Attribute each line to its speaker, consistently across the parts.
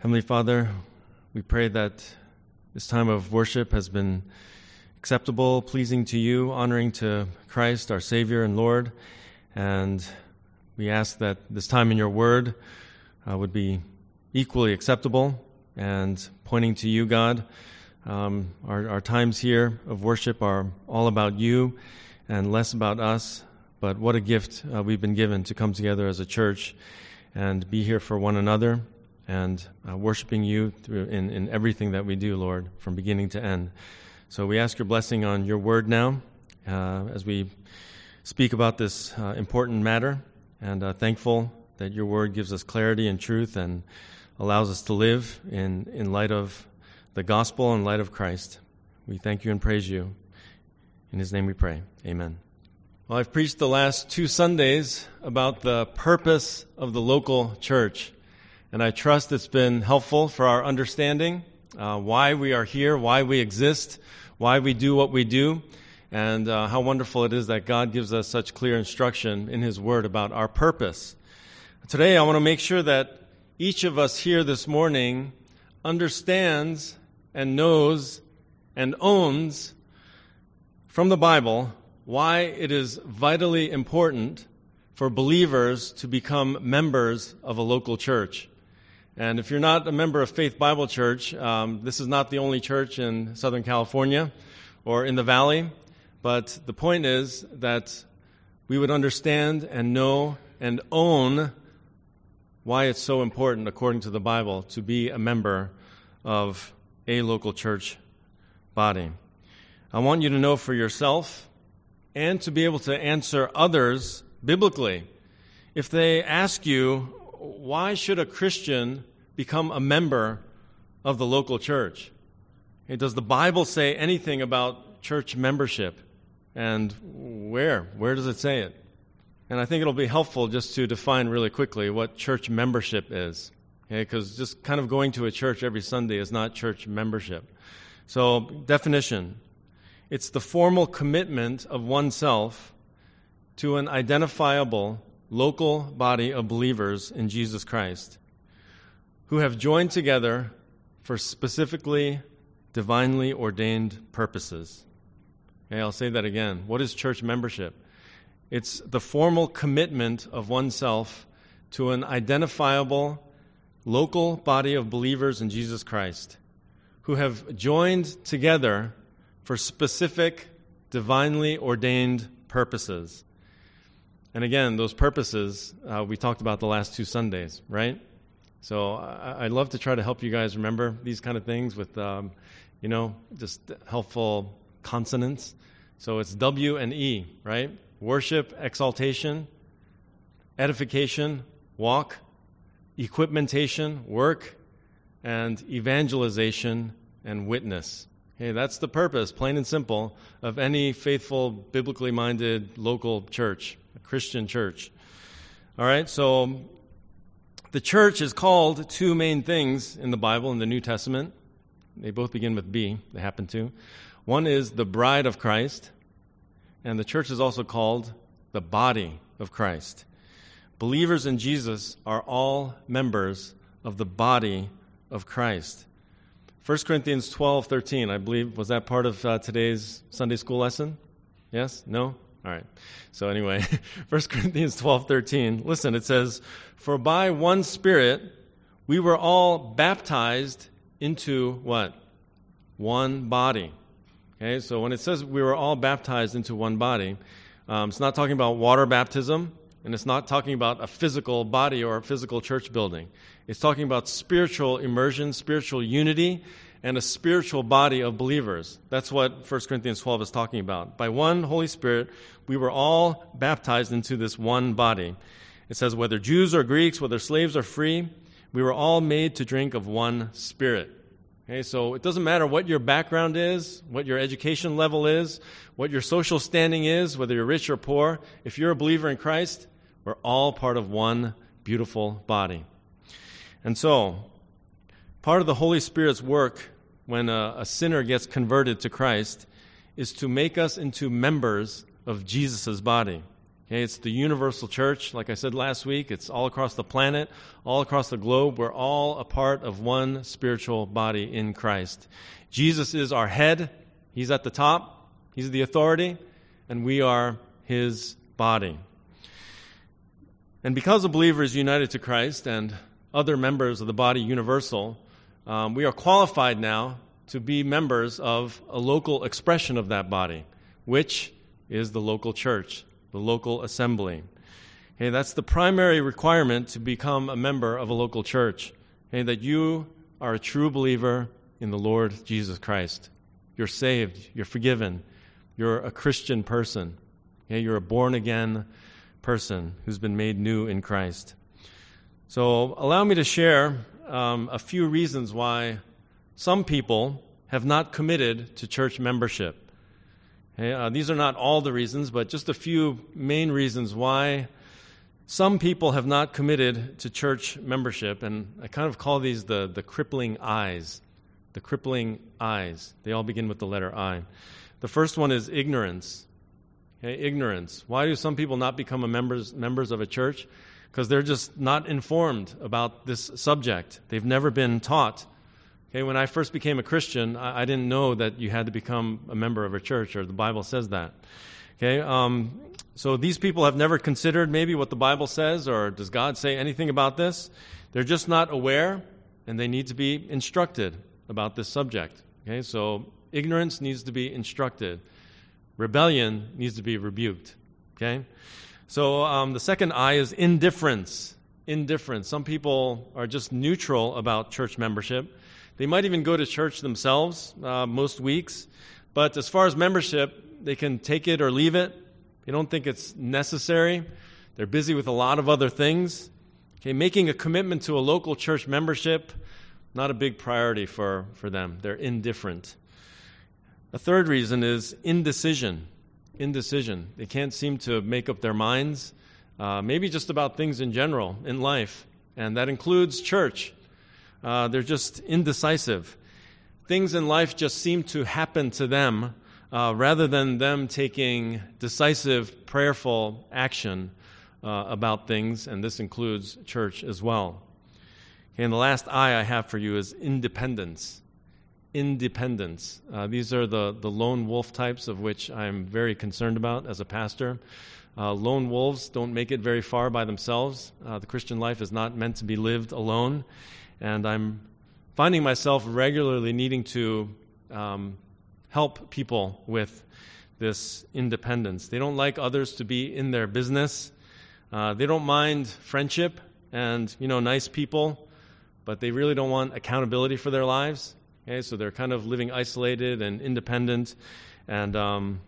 Speaker 1: Heavenly Father, we pray that this time of worship has been acceptable, pleasing to you, honoring to Christ, our Savior and Lord. And we ask that this time in your word uh, would be equally acceptable and pointing to you, God. Um, our, our times here of worship are all about you and less about us. But what a gift uh, we've been given to come together as a church and be here for one another and uh, worshiping you in, in everything that we do, Lord, from beginning to end. So we ask your blessing on your word now uh, as we speak about this uh, important matter, and uh, thankful that your word gives us clarity and truth and allows us to live in, in light of the gospel and light of Christ. We thank you and praise you. In his name we pray. Amen. Well, I've preached the last two Sundays about the purpose of the local church and I trust it's been helpful for our understanding uh, why we are here, why we exist, why we do what we do, and uh, how wonderful it is that God gives us such clear instruction in His Word about our purpose. Today, I want to make sure that each of us here this morning understands and knows and owns from the Bible why it is vitally important for believers to become members of a local church. And if you're not a member of Faith Bible Church, um, this is not the only church in Southern California or in the Valley. But the point is that we would understand and know and own why it's so important, according to the Bible, to be a member of a local church body. I want you to know for yourself and to be able to answer others biblically. If they ask you, why should a Christian become a member of the local church? does the Bible say anything about church membership? And where? Where does it say it? And I think it'll be helpful just to define really quickly what church membership is. Because okay? just kind of going to a church every Sunday is not church membership. So, definition it's the formal commitment of oneself to an identifiable local body of believers in Jesus Christ who have joined together for specifically divinely ordained purposes. Okay, I'll say that again. What is church membership? It's the formal commitment of oneself to an identifiable local body of believers in Jesus Christ who have joined together for specific divinely ordained purposes. And again, those purposes uh, we talked about the last two Sundays, right? So I, would love to try to help you guys remember these kind of things with, um, you know, just helpful consonants. So it's W and E, right? Worship, exaltation, edification, walk, equipmentation, work, and evangelization and witness. Okay, that's the purpose, plain and simple, of any faithful, biblically minded local church, Christian church. All right, so the church is called two main things in the Bible, in the New Testament. They both begin with B, they happen to. One is the bride of Christ, and the church is also called the body of Christ. Believers in Jesus are all members of the body of Christ. 1 Corinthians 12, 13, I believe, was that part of uh, today's Sunday school lesson? Yes? No? All right. So anyway, 1 Corinthians 12, 13. Listen, it says, For by one Spirit we were all baptized into what? One body. Okay, so when it says we were all baptized into one body, um, it's not talking about water baptism, and it's not talking about a physical body or a physical church building. It's talking about spiritual immersion, spiritual unity, and a spiritual body of believers. That's what 1 Corinthians 12 is talking about. By one Holy Spirit, we were all baptized into this one body. It says, whether Jews or Greeks, whether slaves or free, we were all made to drink of one Spirit. Okay, so it doesn't matter what your background is, what your education level is, what your social standing is, whether you're rich or poor. If you're a believer in Christ, we're all part of one beautiful body. And so, Part of the Holy Spirit's work when a, a sinner gets converted to Christ is to make us into members of Jesus' body. Okay, it's the universal church. Like I said last week, it's all across the planet, all across the globe. We're all a part of one spiritual body in Christ. Jesus is our head. He's at the top. He's the authority, and we are his body. And because a believer is united to Christ and other members of the body universal, um, we are qualified now to be members of a local expression of that body, which is the local church, the local assembly. Okay, that's the primary requirement to become a member of a local church. Okay, that you are a true believer in the Lord Jesus Christ. You're saved, you're forgiven, you're a Christian person. Okay, you're a born again person who's been made new in Christ. So, allow me to share um, a few reasons why some people have not committed to church membership. Okay, uh, these are not all the reasons, but just a few main reasons why some people have not committed to church membership. And I kind of call these the, the crippling eyes. The crippling eyes. They all begin with the letter I. The first one is ignorance. Okay, ignorance. Why do some people not become members, members of a church? Because they're just not informed about this subject. They've never been taught Okay, when I first became a Christian, I, I, didn't know that you had to become a member of a church, or the Bible says that. Okay, um, so these people have never considered maybe what the Bible says, or does God say anything about this? They're just not aware, and they need to be instructed about this subject. Okay, so ignorance needs to be instructed, rebellion needs to be rebuked. Okay, so um, the second I is indifference. Indifference. Some people are just neutral about church membership they might even go to church themselves uh, most weeks, but as far as membership, they can take it or leave it. They don't think it's necessary. They're busy with a lot of other things. Okay, making a commitment to a local church membership, not a big priority for, for them. They're indifferent. A third reason is indecision. Indecision. They can't seem to make up their minds, uh, maybe just about things in general in life, and that includes church. Uh, they're just indecisive. Things in life just seem to happen to them uh, rather than them taking decisive, prayerful action uh, about things, and this includes church as well. Okay, and the last I I have for you is independence. Independence. Uh, these are the, the lone wolf types of which I'm very concerned about as a pastor. Uh, lone wolves don't make it very far by themselves. Uh, the Christian life is not meant to be lived alone and I'm finding myself regularly needing to um, help people with this independence. They don't like others to be in their business. Uh, they don't mind friendship and you know nice people, but they really don't want accountability for their lives. Okay, so they're kind of living isolated and independent, and um,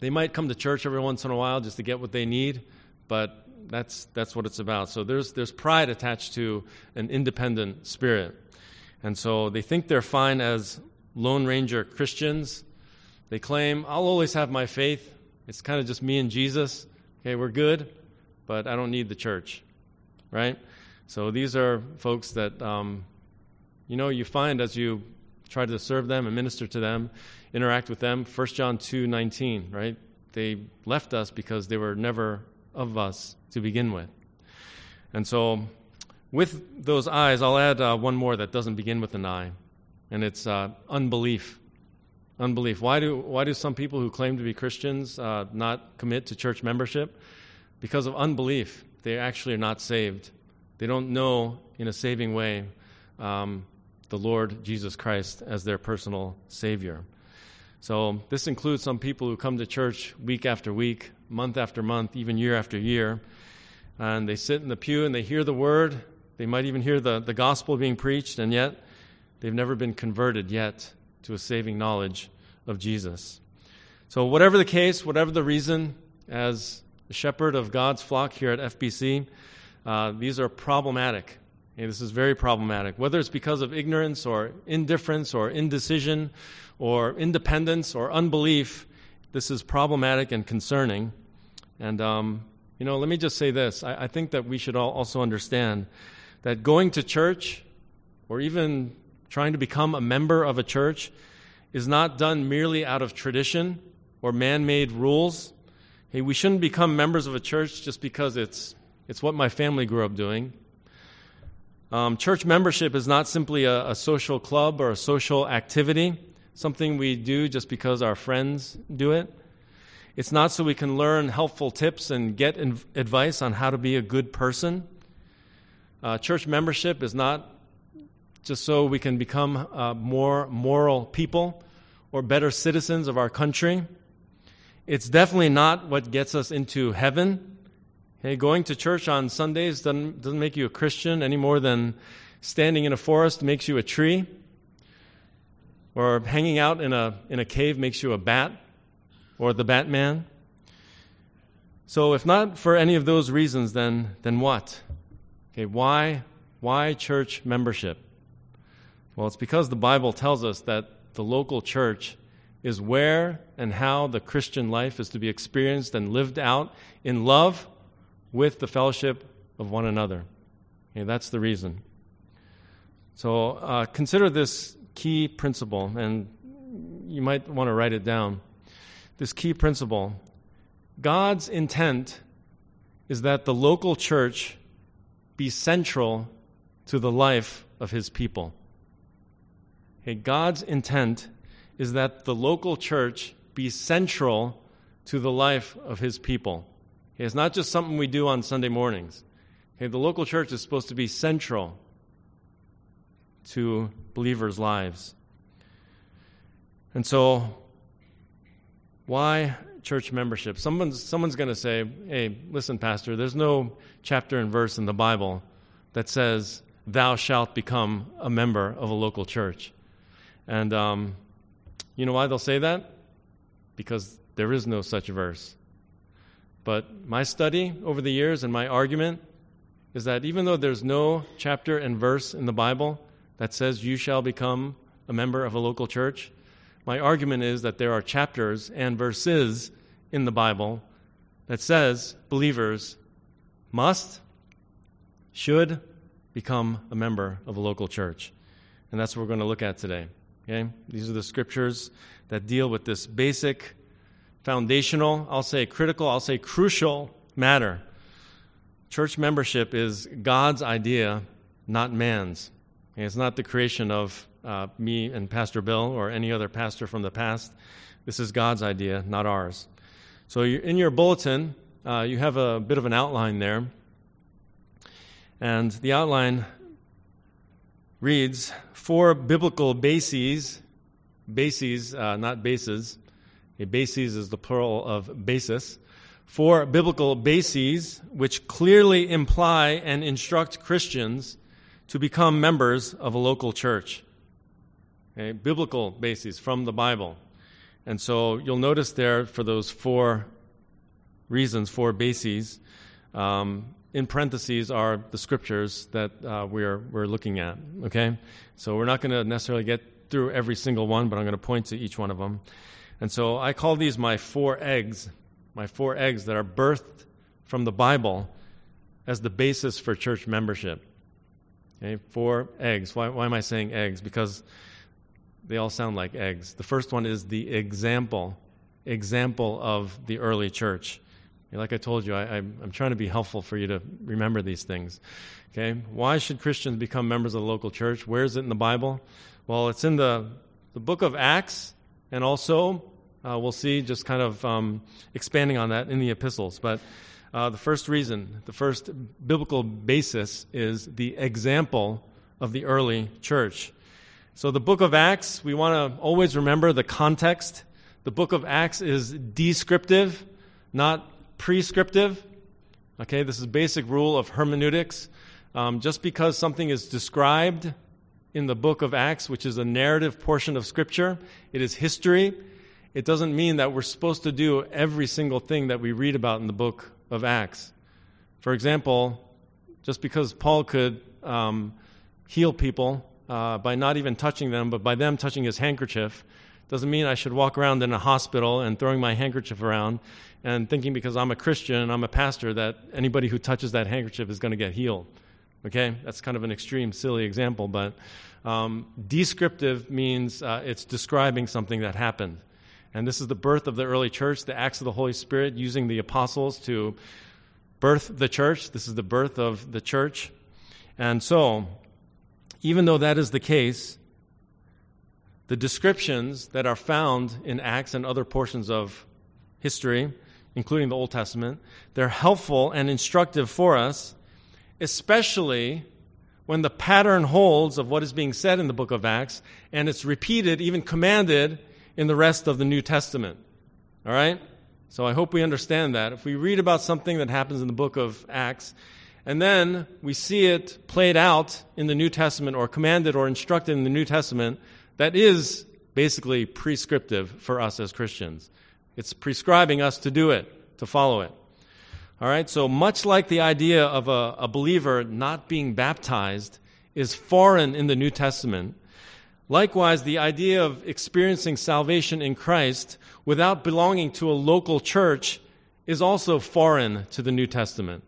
Speaker 1: they might come to church every once in a while just to get what they need, but that's, that's what it's about. So there's, there's pride attached to an independent spirit. And so they think they're fine as Lone Ranger Christians. They claim, I'll always have my faith. It's kind of just me and Jesus. Okay, we're good, but I don't need the church. Right? So these are folks that, um, you know, you find as you try to serve them and minister to them, interact with them. 1 John 2 19, right? They left us because they were never of us to begin with. And so, with those eyes, I'll add uh, one more that doesn't begin with an I, and it's uh, unbelief. Unbelief. Why do, why do some people who claim to be Christians uh, not commit to church membership? Because of unbelief. They actually are not saved. They don't know in a saving way um, the Lord Jesus Christ as their personal Savior. So, this includes some people who come to church week after week, month after month, even year after year. And they sit in the pew and they hear the word. They might even hear the, the gospel being preached, and yet they've never been converted yet to a saving knowledge of Jesus. So, whatever the case, whatever the reason, as the shepherd of God's flock here at FBC, uh, these are problematic. Okay, this is very problematic. Whether it's because of ignorance or indifference or indecision or independence or unbelief, this is problematic and concerning. And, um, you know, let me just say this. I, I think that we should all also understand that going to church or even trying to become a member of a church is not done merely out of tradition or man made rules. Hey, we shouldn't become members of a church just because it's, it's what my family grew up doing. Um, church membership is not simply a, a social club or a social activity, something we do just because our friends do it. It's not so we can learn helpful tips and get inv- advice on how to be a good person. Uh, church membership is not just so we can become uh, more moral people or better citizens of our country. It's definitely not what gets us into heaven. Hey, going to church on Sundays doesn't, doesn't make you a Christian any more than standing in a forest makes you a tree, or hanging out in a, in a cave makes you a bat or the Batman. So, if not for any of those reasons, then, then what? Okay, why, why church membership? Well, it's because the Bible tells us that the local church is where and how the Christian life is to be experienced and lived out in love with the fellowship of one another. Okay, that's the reason. So uh, consider this key principle, and you might want to write it down. This key principle God's intent is that the local church be central to the life of his people. Okay, God's intent is that the local church be central to the life of his people. Okay, it's not just something we do on Sunday mornings. Okay, the local church is supposed to be central to believers' lives. And so, why church membership? Someone's, someone's going to say, hey, listen, Pastor, there's no chapter and verse in the Bible that says, thou shalt become a member of a local church. And um, you know why they'll say that? Because there is no such verse. But my study over the years and my argument is that even though there's no chapter and verse in the Bible that says you shall become a member of a local church, my argument is that there are chapters and verses in the Bible that says believers must, should become a member of a local church. And that's what we're going to look at today. Okay? These are the scriptures that deal with this basic, foundational, I'll say critical, I'll say crucial matter. Church membership is God's idea, not man's. It's not the creation of uh, me and Pastor Bill or any other pastor from the past. This is God's idea, not ours. So, in your bulletin, uh, you have a bit of an outline there. And the outline reads Four biblical bases, bases, uh, not bases. A bases is the plural of basis. Four biblical bases which clearly imply and instruct Christians to become members of a local church. Okay, biblical bases from the Bible. And so you'll notice there for those four reasons, four bases, um, in parentheses are the scriptures that uh, we're, we're looking at. Okay? So we're not going to necessarily get through every single one, but I'm going to point to each one of them. And so I call these my four eggs, my four eggs that are birthed from the Bible as the basis for church membership. Okay? Four eggs. Why, why am I saying eggs? Because they all sound like eggs. The first one is the example, example of the early church. Like I told you, I, am trying to be helpful for you to remember these things. Okay? Why should Christians become members of the local church? Where is it in the Bible? Well, it's in the, the book of Acts, and also uh, we'll see just kind of um, expanding on that in the epistles. But uh, the first reason, the first biblical basis is the example of the early church. So, the book of Acts, we want to always remember the context. The book of Acts is descriptive, not prescriptive. Okay, this is basic rule of hermeneutics. Um, just because something is described in the book of Acts, which is a narrative portion of Scripture, it is history. It doesn't mean that we're supposed to do every single thing that we read about in the book of Acts. For example, just because Paul could um, heal people uh, by not even touching them, but by them touching his handkerchief, doesn't mean I should walk around in a hospital and throwing my handkerchief around and thinking because I'm a Christian and I'm a pastor that anybody who touches that handkerchief is going to get healed. Okay? That's kind of an extreme, silly example, but um, descriptive means uh, it's describing something that happened. And this is the birth of the early church, the acts of the Holy Spirit using the apostles to birth the church. This is the birth of the church. And so, even though that is the case, the descriptions that are found in Acts and other portions of history, including the Old Testament, they're helpful and instructive for us, especially when the pattern holds of what is being said in the book of Acts and it's repeated, even commanded, in the rest of the New Testament. All right? So I hope we understand that. If we read about something that happens in the book of Acts, and then we see it played out in the New Testament or commanded or instructed in the New Testament, that is basically prescriptive for us as Christians. It's prescribing us to do it, to follow it. All right, so much like the idea of a, a believer not being baptized is foreign in the New Testament, likewise, the idea of experiencing salvation in Christ without belonging to a local church is also foreign to the New Testament.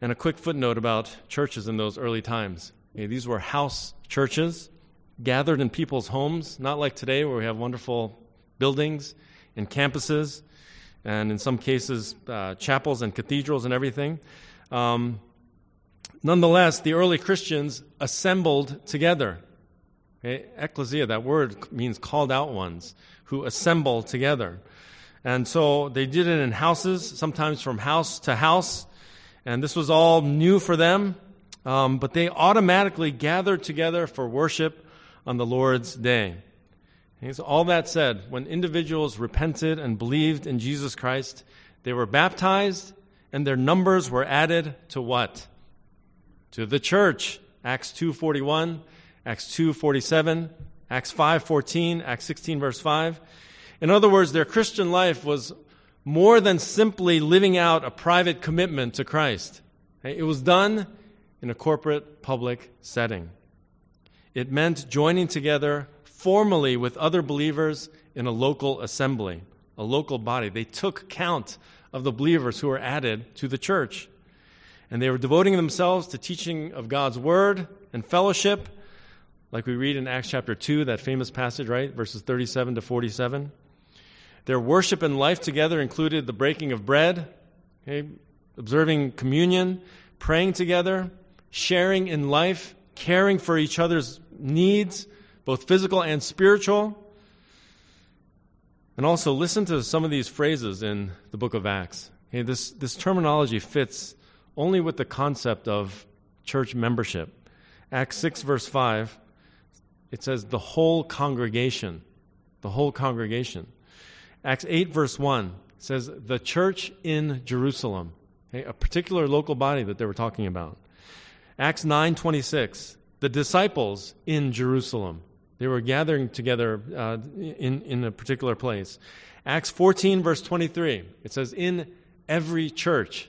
Speaker 1: And a quick footnote about churches in those early times. Okay, these were house churches gathered in people's homes, not like today where we have wonderful buildings and campuses and in some cases, uh, chapels and cathedrals and everything. Um, nonetheless, the early Christians assembled together. Okay? Ecclesia, that word means called out ones who assemble together. And so they did it in houses, sometimes from house to house. And this was all new for them. Um, but they automatically gathered together for worship on the Lord's day. Okay, so, all that said, when individuals repented and believed in Jesus Christ, they were baptized and their numbers were added to what? To the church. Acts 2:41, Acts 2:47, Acts 5:14, Acts 16 verse 5. In other words, their Christian life was more than simply living out a private commitment to Christ. It was done in a corporate public setting. It meant joining together formally with other believers in a local assembly, a local body. They took count of the believers who were added to the church. And they were devoting themselves to teaching of God's word and fellowship, like we read in Acts chapter 2, that famous passage, right? Verses 37 to 47. Their worship and life together included the breaking of bread, okay, observing communion, praying together, sharing in life, caring for each other's needs, both physical and spiritual. And also, listen to some of these phrases in the book of Acts. Okay, this, this terminology fits only with the concept of church membership. Acts 6, verse 5, it says, the whole congregation. The whole congregation. Acts 8, verse 1 says, the church in Jerusalem. Okay, a particular local body that they were talking about. Acts 9, 26, the disciples in Jerusalem. They were gathering together uh, in, in a particular place. Acts 14, verse 23, it says, in every church.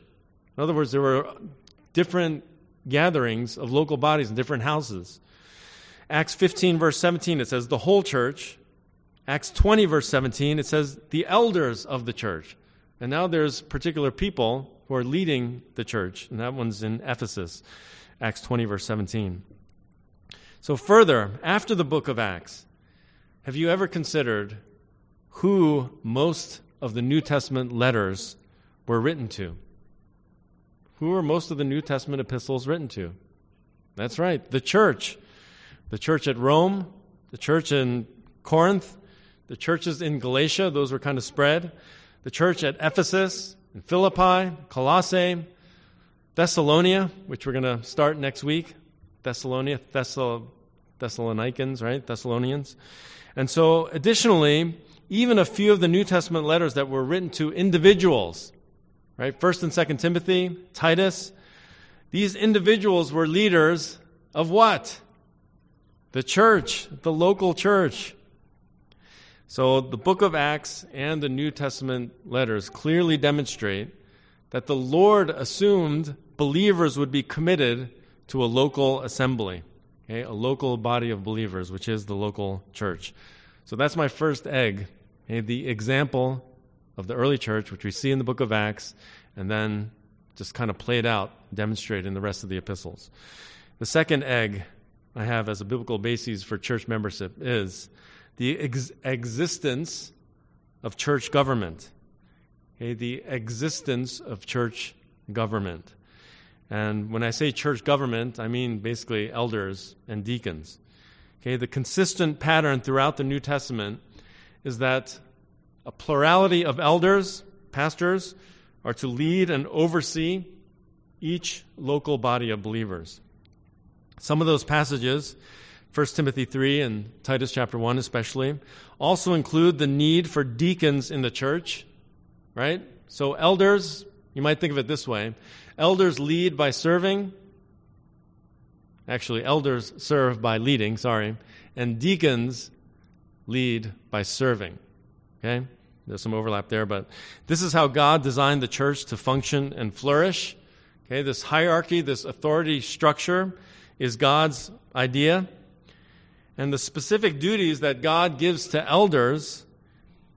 Speaker 1: In other words, there were different gatherings of local bodies in different houses. Acts 15, verse 17, it says, the whole church. Acts 20, verse 17, it says, the elders of the church. And now there's particular people who are leading the church, and that one's in Ephesus, Acts 20, verse 17. So, further, after the book of Acts, have you ever considered who most of the New Testament letters were written to? Who are most of the New Testament epistles written to? That's right, the church. The church at Rome, the church in Corinth, the churches in Galatia, those were kind of spread, the church at Ephesus, in Philippi, Colossae, Thessalonia, which we're going to start next week, Thessalonia, Thessal, Thessalonians, right? Thessalonians. And so, additionally, even a few of the New Testament letters that were written to individuals, right? First and Second Timothy, Titus. These individuals were leaders of what? The church, the local church. So the book of Acts and the New Testament letters clearly demonstrate that the Lord assumed believers would be committed to a local assembly, okay, a local body of believers, which is the local church. So that's my first egg, okay, the example of the early church, which we see in the book of Acts, and then just kind of played out, demonstrated in the rest of the epistles. The second egg I have as a biblical basis for church membership is the ex- existence of church government. Okay, the existence of church government. And when I say church government, I mean basically elders and deacons. Okay, the consistent pattern throughout the New Testament is that a plurality of elders, pastors, are to lead and oversee each local body of believers. Some of those passages, 1 Timothy 3 and Titus chapter 1 especially, also include the need for deacons in the church, right? So, elders, you might think of it this way elders lead by serving. Actually, elders serve by leading, sorry. And deacons lead by serving. Okay? There's some overlap there, but this is how God designed the church to function and flourish. Okay, this hierarchy, this authority structure is God's idea. And the specific duties that God gives to elders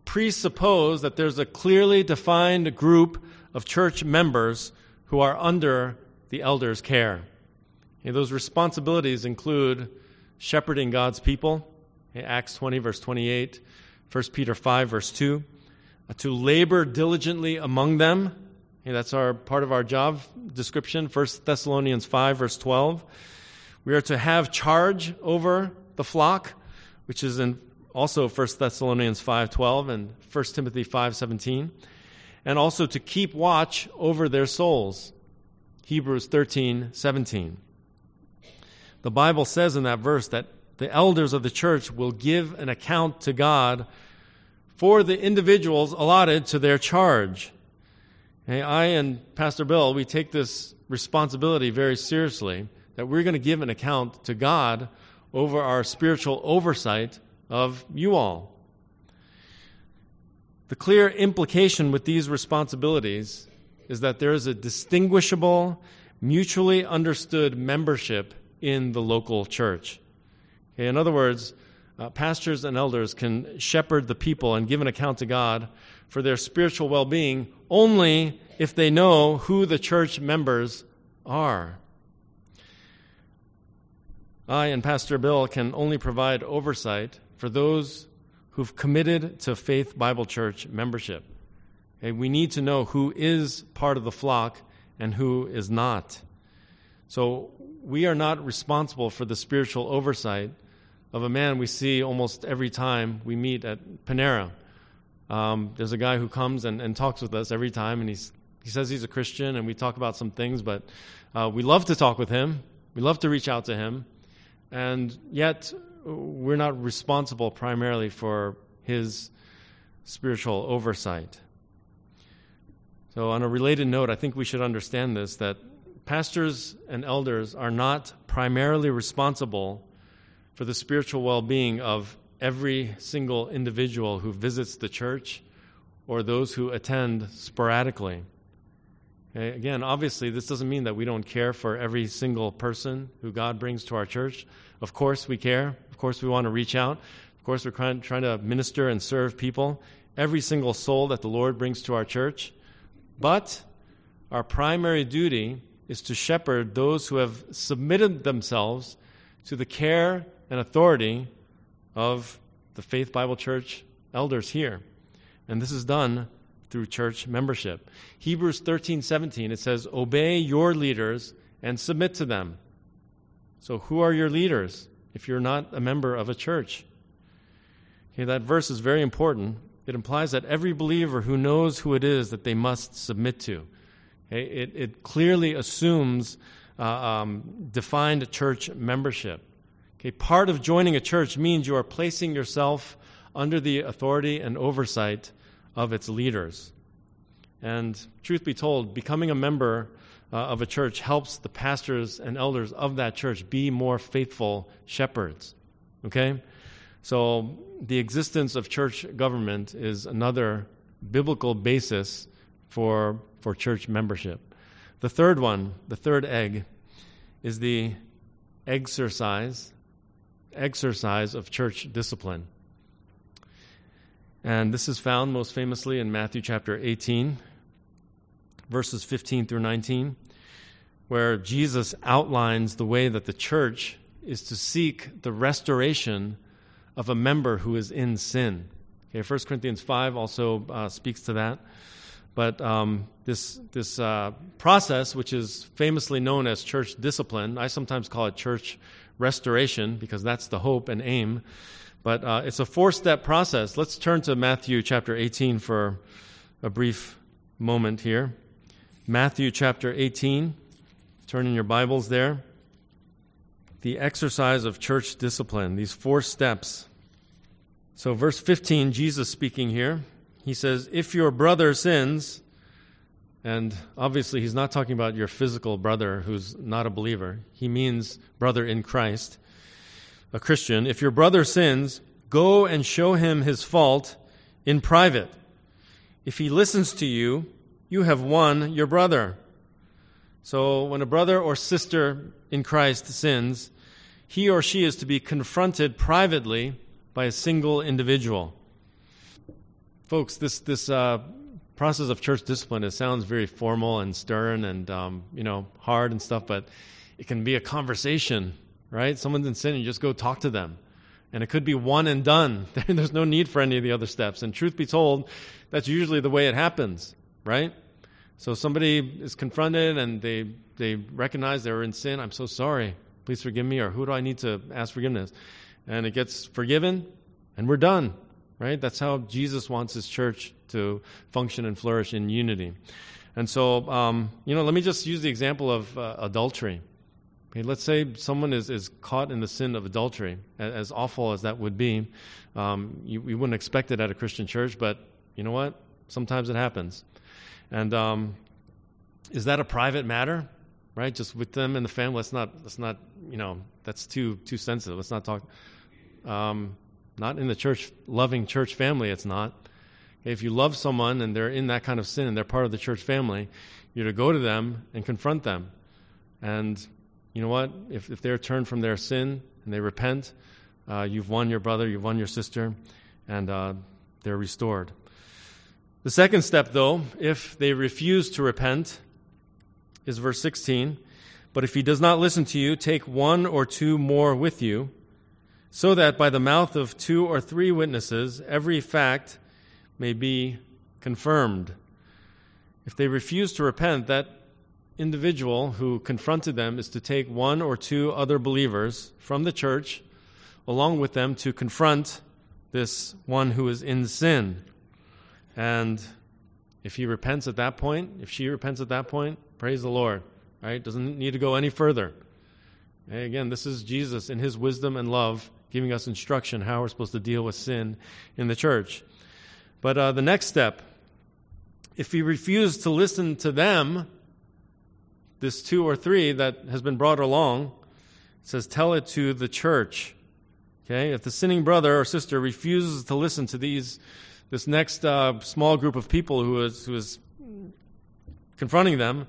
Speaker 1: presuppose that there's a clearly defined group of church members who are under the elder's care. And those responsibilities include shepherding God's people, Acts 20, verse 28, 1 Peter 5, verse 2, uh, to labor diligently among them, that's our part of our job description, 1 Thessalonians 5, verse 12. We are to have charge over the flock, which is in also 1 Thessalonians 5:12 and 1 Timothy 5:17, and also to keep watch over their souls. Hebrews 13:17. The Bible says in that verse that the elders of the church will give an account to God for the individuals allotted to their charge. Hey, I and Pastor Bill, we take this responsibility very seriously that we're going to give an account to God over our spiritual oversight of you all. The clear implication with these responsibilities is that there is a distinguishable, mutually understood membership in the local church. Okay, in other words, uh, pastors and elders can shepherd the people and give an account to God for their spiritual well being only if they know who the church members are. I and Pastor Bill can only provide oversight for those who've committed to Faith Bible Church membership. Okay, we need to know who is part of the flock and who is not. So we are not responsible for the spiritual oversight of a man we see almost every time we meet at Panera. Um, there's a guy who comes and, and talks with us every time, and he's, he says he's a Christian, and we talk about some things, but uh, we love to talk with him. We love to reach out to him. And yet, we're not responsible primarily for his spiritual oversight. So, on a related note, I think we should understand this that pastors and elders are not primarily responsible for the spiritual well being of every single individual who visits the church or those who attend sporadically. Okay? Again, obviously, this doesn't mean that we don't care for every single person who God brings to our church. Of course, we care. Of course, we want to reach out. Of course, we're trying, trying to minister and serve people, every single soul that the Lord brings to our church. But our primary duty is to shepherd those who have submitted themselves to the care and authority of the Faith Bible Church elders here. And this is done through church membership. Hebrews 13, 17, it says, Obey your leaders and submit to them. So, who are your leaders if you're not a member of a church? Okay, that verse is very important. It implies that every believer who knows who it is that they must submit to. Okay, it, it clearly assumes uh, um, defined church membership. Okay, part of joining a church means you are placing yourself under the authority and oversight of its leaders. And truth be told, becoming a member uh, of a church helps the pastors and elders of that church be more faithful shepherds. Okay? So the existence of church government is another biblical basis for, for church membership. The third one, the third egg, is the exercise exercise of church discipline. And this is found most famously in Matthew chapter 18, verses 15 through 19, where Jesus outlines the way that the church is to seek the restoration of a member who is in sin. Okay, 1 Corinthians 5 also uh, speaks to that. But um, this, this uh, process, which is famously known as church discipline, I sometimes call it church restoration because that's the hope and aim. But uh, it's a four step process. Let's turn to Matthew chapter 18 for a brief moment here. Matthew chapter 18. Turn in your Bibles there. The exercise of church discipline, these four steps. So, verse 15, Jesus speaking here, he says, If your brother sins, and obviously he's not talking about your physical brother who's not a believer, he means brother in Christ, a Christian. If your brother sins, go and show him his fault in private. If he listens to you, you have won your brother. So, when a brother or sister in Christ sins, he or she is to be confronted privately by a single individual. Folks, this, this uh, process of church discipline, it sounds very formal and stern and, um, you know, hard and stuff, but it can be a conversation, right? Someone's in sin, you just go talk to them. And it could be one and done. There's no need for any of the other steps. And truth be told, that's usually the way it happens, right? So somebody is confronted and they, they recognize they're in sin. I'm so sorry. Please forgive me. Or who do I need to ask forgiveness? And it gets forgiven and we're done right? That's how Jesus wants his church to function and flourish in unity. And so, um, you know, let me just use the example of uh, adultery. Okay, let's say someone is, is caught in the sin of adultery, as awful as that would be. Um, you, you, wouldn't expect it at a Christian church, but you know what? Sometimes it happens. And um, is that a private matter? Right, just with them and the family. Let's not. Let's not. You know, that's too too sensitive. Let's not talk. Um, not in the church, loving church family, it's not. If you love someone and they're in that kind of sin and they're part of the church family, you're to go to them and confront them. And you know what? If, if they're turned from their sin and they repent, uh, you've won your brother, you've won your sister, and uh, they're restored. The second step, though, if they refuse to repent, is verse 16. But if he does not listen to you, take one or two more with you so that by the mouth of two or three witnesses every fact may be confirmed. If they refuse to repent, that individual who confronted them is to take one or two other believers from the church along with them to confront this one who is in sin. And if he repents at that point, if she repents at that point, praise the Lord, right? Doesn't need to go any further. And again, this is Jesus in his wisdom and love giving us instruction how we're supposed to deal with sin in the church. But uh, the next step, if we refuse to listen to them, this two or three that has been brought along, says, tell it to the church. Okay, if the sinning brother or sister refuses to listen to these, this next uh, small group of people who is, who is confronting them,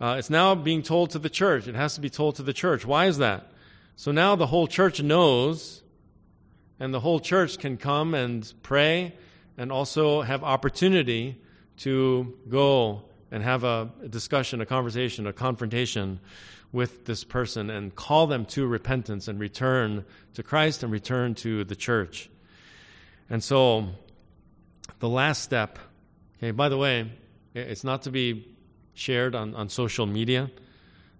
Speaker 1: uh, it's now being told to the church. It has to be told to the church. Why is that? So now the whole church knows, and the whole church can come and pray and also have opportunity to go and have a discussion, a conversation, a confrontation with this person and call them to repentance and return to Christ and return to the church. And so the last step, okay, by the way, it's not to be shared on, on social media.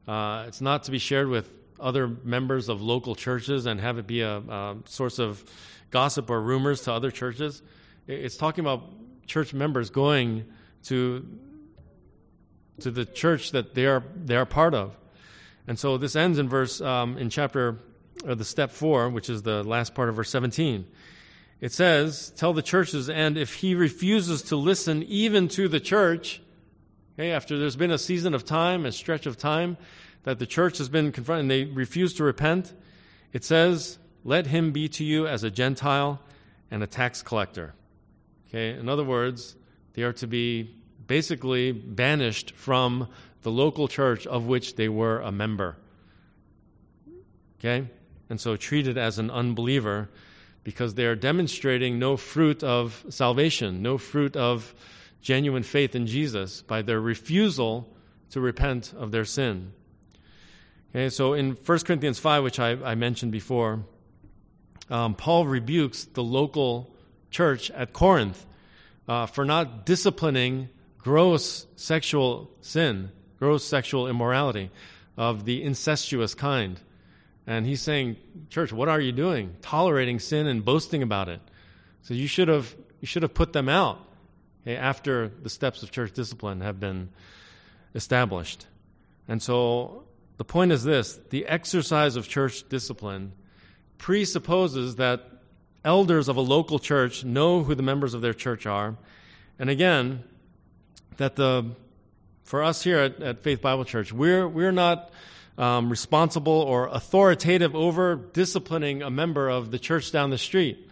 Speaker 1: Uh, it's not to be shared with other members of local churches and have it be a, a source of gossip or rumors to other churches. It's talking about church members going to to the church that they are they are part of. And so this ends in verse um, in chapter or the step four, which is the last part of verse 17. It says, "Tell the churches, and if he refuses to listen even to the church, okay, after there's been a season of time, a stretch of time, that the church has been confronted and they refuse to repent, it says, Let him be to you as a Gentile and a tax collector. Okay, in other words, they are to be basically banished from the local church of which they were a member. Okay? And so treated as an unbeliever because they are demonstrating no fruit of salvation, no fruit of genuine faith in Jesus by their refusal to repent of their sin. Okay, so in 1 Corinthians 5, which I, I mentioned before, um, Paul rebukes the local church at Corinth uh, for not disciplining gross sexual sin, gross sexual immorality of the incestuous kind. And he's saying, Church, what are you doing? Tolerating sin and boasting about it. So you should have, you should have put them out okay, after the steps of church discipline have been established. And so the point is this the exercise of church discipline presupposes that elders of a local church know who the members of their church are. And again, that the for us here at, at Faith Bible Church, we're we're not um, responsible or authoritative over disciplining a member of the church down the street.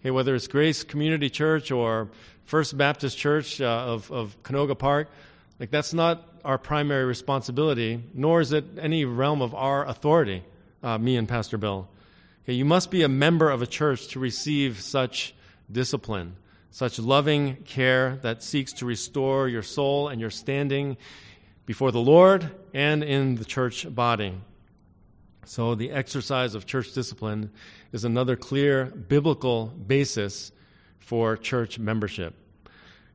Speaker 1: Okay, whether it's Grace Community Church or First Baptist Church uh, of, of Canoga Park, like that's not our primary responsibility, nor is it any realm of our authority, uh, me and Pastor Bill. Okay, you must be a member of a church to receive such discipline, such loving care that seeks to restore your soul and your standing before the Lord and in the church body. So, the exercise of church discipline is another clear biblical basis for church membership.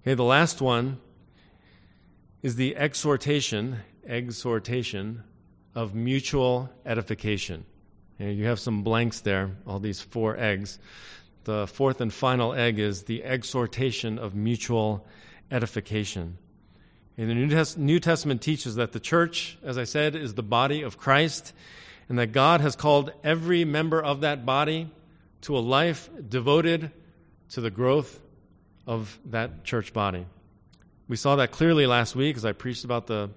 Speaker 1: Okay, the last one is the exhortation, exhortation of mutual edification. You have some blanks there, all these four eggs. The fourth and final egg is the exhortation of mutual edification. And the New Testament teaches that the church, as I said, is the body of Christ, and that God has called every member of that body to a life devoted to the growth of that church body. We saw that clearly last week as I preached about the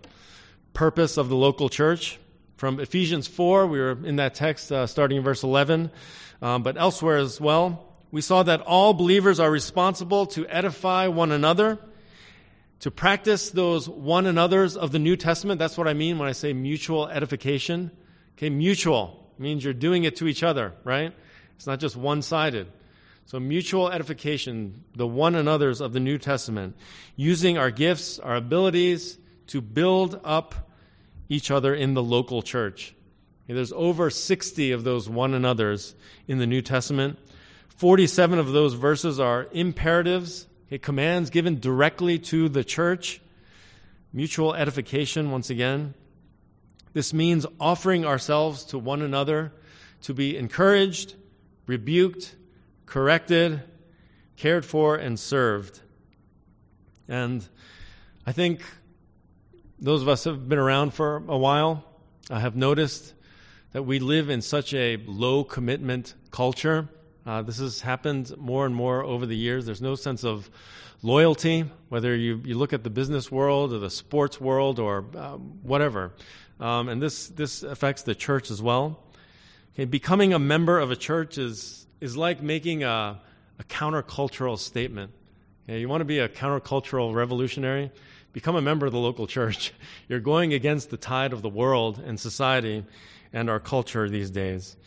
Speaker 1: purpose of the local church. From Ephesians 4, we were in that text uh, starting in verse 11, um, but elsewhere as well. We saw that all believers are responsible to edify one another, to practice those one another's of the New Testament. That's what I mean when I say mutual edification. Okay, mutual means you're doing it to each other, right? It's not just one sided. So, mutual edification, the one another's of the New Testament, using our gifts, our abilities to build up each other in the local church. Okay, there's over 60 of those one another's in the New Testament. 47 of those verses are imperatives, okay, commands given directly to the church. Mutual edification, once again. This means offering ourselves to one another to be encouraged, rebuked, corrected, cared for, and served. And I think those of us who have been around for a while uh, have noticed that we live in such a low commitment culture. Uh, this has happened more and more over the years. There's no sense of loyalty, whether you, you look at the business world or the sports world or uh, whatever. Um, and this, this affects the church as well. Okay, becoming a member of a church is is like making a, a countercultural statement. Okay, you want to be a countercultural revolutionary? Become a member of the local church. You're going against the tide of the world and society and our culture these days.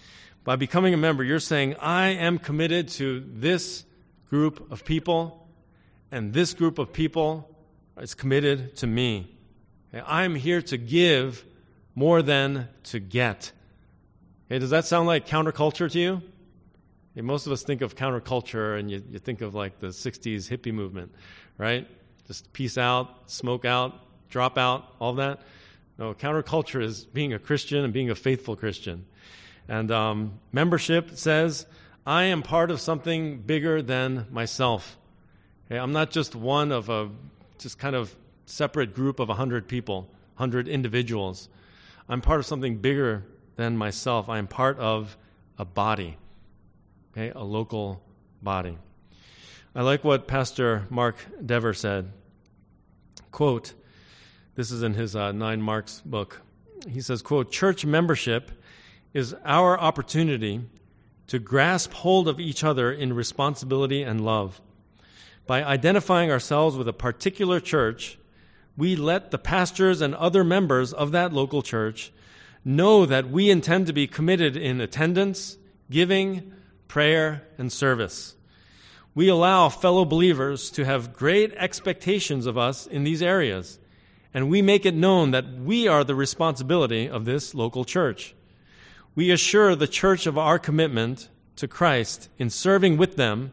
Speaker 1: By becoming a member, you're saying, I am committed to this group of people, and this group of people is committed to me. I'm here to give more than to get. Does that sound like counterculture to you? Most of us think of counterculture and you, you think of like the 60s hippie movement, right? Just peace out, smoke out, drop out, all that. No, counterculture is being a Christian and being a faithful Christian. And um, membership says, I am part of something bigger than myself. Okay, I'm not just one of a just kind of separate group of 100 people, 100 individuals. I'm part of something bigger than myself. I am part of a body okay, a local body. I like what Pastor Mark Dever said. Quote, this is in his uh, Nine Marks book. He says, quote, church membership is our opportunity to grasp hold of each other in responsibility and love. By identifying ourselves with a particular church, we let the pastors and other members of that local church know that we intend to be committed in attendance, giving, prayer, and service. We allow fellow believers to have great expectations of us in these areas, and we make it known that we are the responsibility of this local church. We assure the church of our commitment to Christ in serving with them,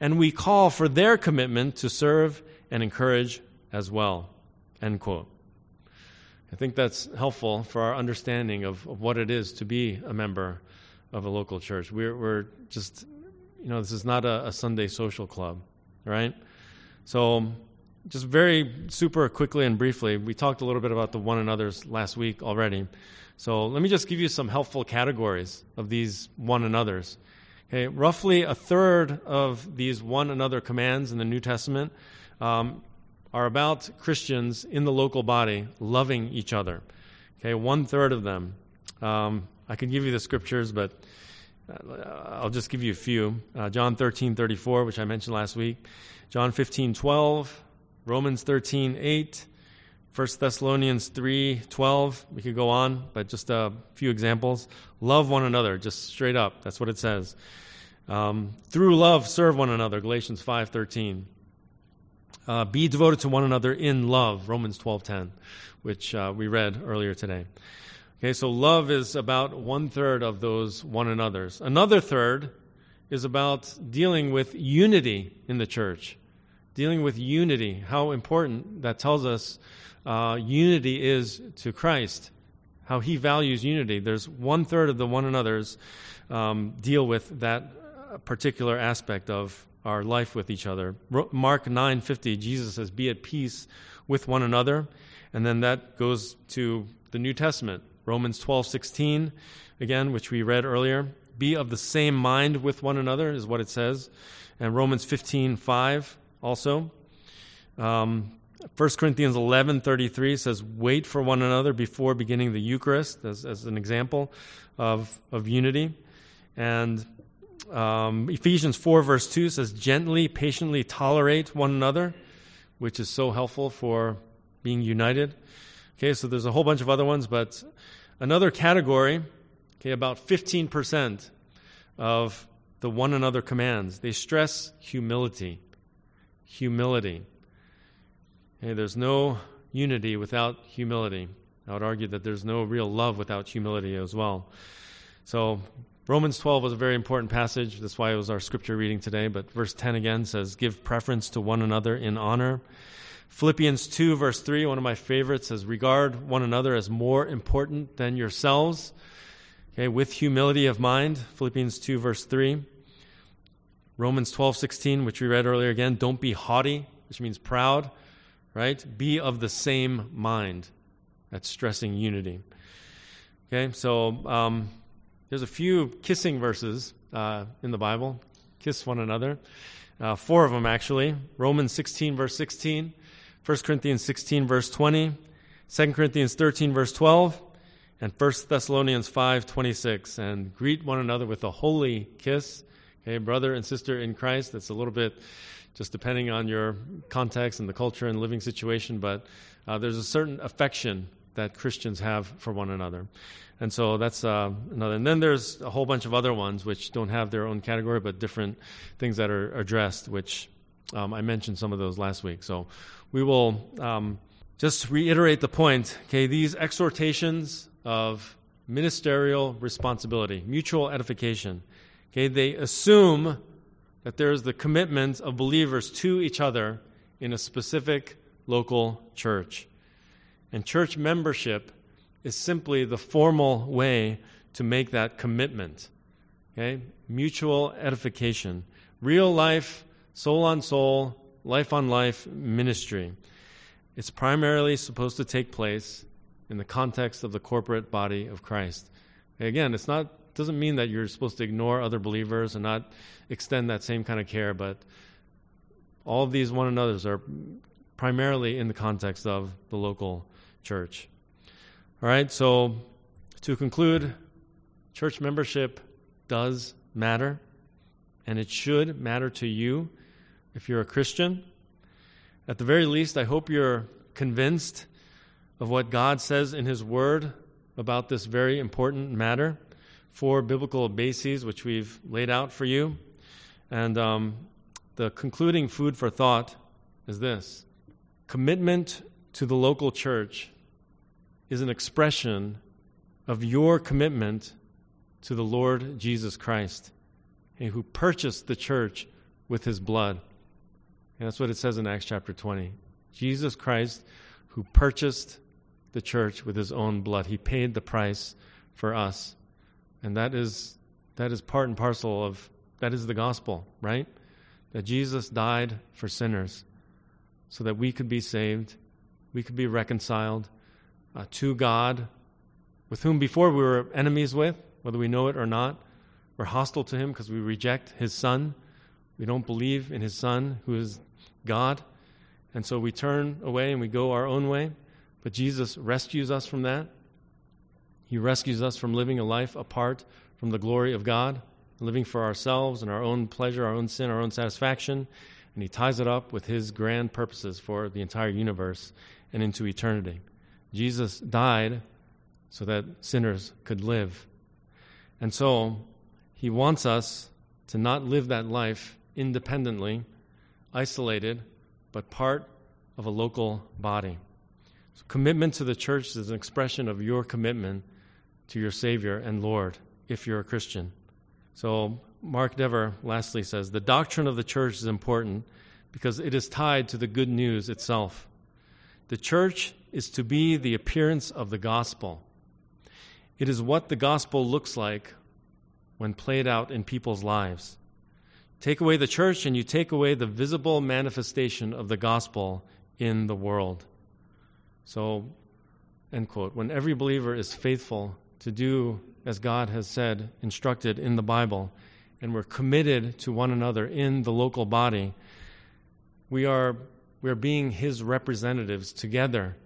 Speaker 1: and we call for their commitment to serve and encourage as well. End quote. I think that's helpful for our understanding of, of what it is to be a member of a local church. We're, we're just, you know, this is not a, a Sunday social club, right? So, just very super quickly and briefly, we talked a little bit about the one another's last week already. So, let me just give you some helpful categories of these one another's. Okay, roughly a third of these one another commands in the New Testament um, are about Christians in the local body loving each other. Okay, one third of them. Um, I could give you the scriptures, but uh, I'll just give you a few. Uh, John 13, 34, which I mentioned last week. John 15, 12. Romans 13, 8. 1 Thessalonians 3, 12. We could go on, but just a few examples. Love one another, just straight up. That's what it says. Um, through love, serve one another. Galatians 5, 13. Uh, be devoted to one another in love. Romans 12, 10, which uh, we read earlier today. Okay, so love is about one third of those one another's. Another third is about dealing with unity in the church. Dealing with unity, how important that tells us uh, unity is to Christ, how he values unity. There's one third of the one another's um, deal with that particular aspect of our life with each other. Mark 9:50 Jesus says be at peace with one another and then that goes to the New Testament Romans 12:16 again, which we read earlier, be of the same mind with one another is what it says. And Romans 15:5 also. Um, 1 Corinthians 11:33 says wait for one another before beginning the Eucharist as, as an example of, of unity. And um, Ephesians 4 verse 2 says gently, patiently tolerate one another, which is so helpful for being united. Okay, so there's a whole bunch of other ones, but another category, okay, about 15% of the one another commands, they stress humility. Humility. Okay, there's no unity without humility. I would argue that there's no real love without humility as well. So, Romans 12 was a very important passage. That's why it was our scripture reading today. But verse 10 again says, Give preference to one another in honor. Philippians 2, verse 3, one of my favorites, says, Regard one another as more important than yourselves. Okay, with humility of mind. Philippians 2, verse 3. Romans 12, 16, which we read earlier again, don't be haughty, which means proud, right? Be of the same mind. That's stressing unity. Okay, so um, there's a few kissing verses uh, in the Bible. Kiss one another. Uh, four of them, actually. Romans 16, verse 16. 1 Corinthians 16, verse 20, 2 Corinthians 13, verse 12, and 1 Thessalonians 5, 26. And greet one another with a holy kiss. Okay, brother and sister in Christ. That's a little bit just depending on your context and the culture and living situation, but uh, there's a certain affection that Christians have for one another. And so that's uh, another. And then there's a whole bunch of other ones which don't have their own category, but different things that are addressed, which um, I mentioned some of those last week. So we will um, just reiterate the point. Okay, these exhortations of ministerial responsibility, mutual edification. Okay, they assume that there is the commitment of believers to each other in a specific local church. And church membership is simply the formal way to make that commitment. Okay? Mutual edification. Real life, soul on soul, life on life ministry. It's primarily supposed to take place in the context of the corporate body of Christ. Again, it's not doesn't mean that you're supposed to ignore other believers and not extend that same kind of care, but all of these one another's are primarily in the context of the local church. All right, so to conclude, church membership does matter, and it should matter to you if you're a Christian. At the very least, I hope you're convinced of what God says in His Word about this very important matter. Four biblical bases, which we've laid out for you. And um, the concluding food for thought is this commitment to the local church is an expression of your commitment to the Lord Jesus Christ. who purchased the church with his blood. And that's what it says in Acts chapter 20. Jesus Christ, who purchased the church with his own blood. He paid the price for us. And that is, that is part and parcel of, that is the gospel, right? That Jesus died for sinners so that we could be saved, we could be reconciled uh, to God, with whom before we were enemies with, whether we know it or not. We're hostile to him because we reject his son. We don't believe in his son, who is God. And so we turn away and we go our own way. But Jesus rescues us from that. He rescues us from living a life apart from the glory of God, living for ourselves and our own pleasure, our own sin, our own satisfaction. And He ties it up with His grand purposes for the entire universe and into eternity. Jesus died so that sinners could live. And so He wants us to not live that life independently, isolated, but part of a local body. So commitment to the church is an expression of your commitment to your Savior and Lord if you're a Christian. So Mark Dever lastly says the doctrine of the church is important because it is tied to the good news itself. The church is to be the appearance of the gospel. It is what the gospel looks like when played out in people's lives. Take away the church, and you take away the visible manifestation of the gospel in the world. So, end quote. When every believer is faithful to do as God has said, instructed in the Bible, and we're committed to one another in the local body, we are, we are being His representatives together.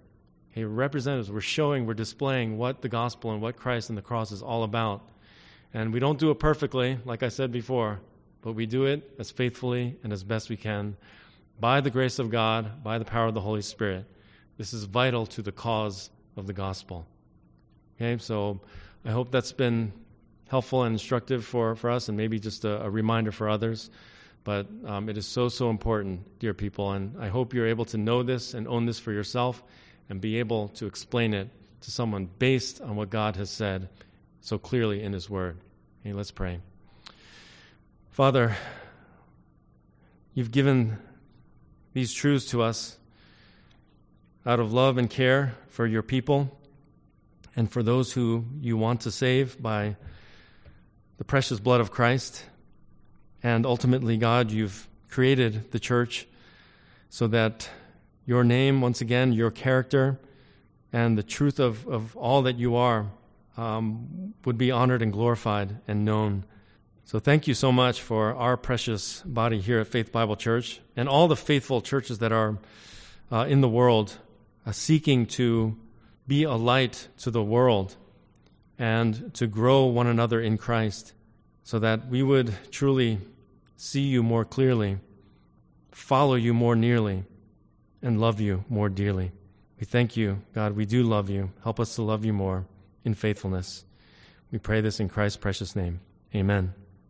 Speaker 1: Hey, representatives, we're showing, we're displaying what the gospel and what Christ and the cross is all about. And we don't do it perfectly, like I said before, but we do it as faithfully and as best we can by the grace of God, by the power of the Holy Spirit. This is vital to the cause of the gospel. Okay, so I hope that's been helpful and instructive for, for us and maybe just a, a reminder for others. But um, it is so, so important, dear people, and I hope you're able to know this and own this for yourself and be able to explain it to someone based on what God has said so clearly in His Word. Okay, let's pray. Father, you've given these truths to us out of love and care for your people and for those who you want to save by the precious blood of Christ. And ultimately, God, you've created the church so that your name, once again, your character, and the truth of, of all that you are um, would be honored and glorified and known. So thank you so much for our precious body here at Faith Bible Church and all the faithful churches that are uh, in the world uh, seeking to be a light to the world and to grow one another in Christ so that we would truly see you more clearly, follow you more nearly, and love you more dearly. We thank you, God. We do love you. Help us to love you more in faithfulness. We pray this in Christ's precious name. Amen.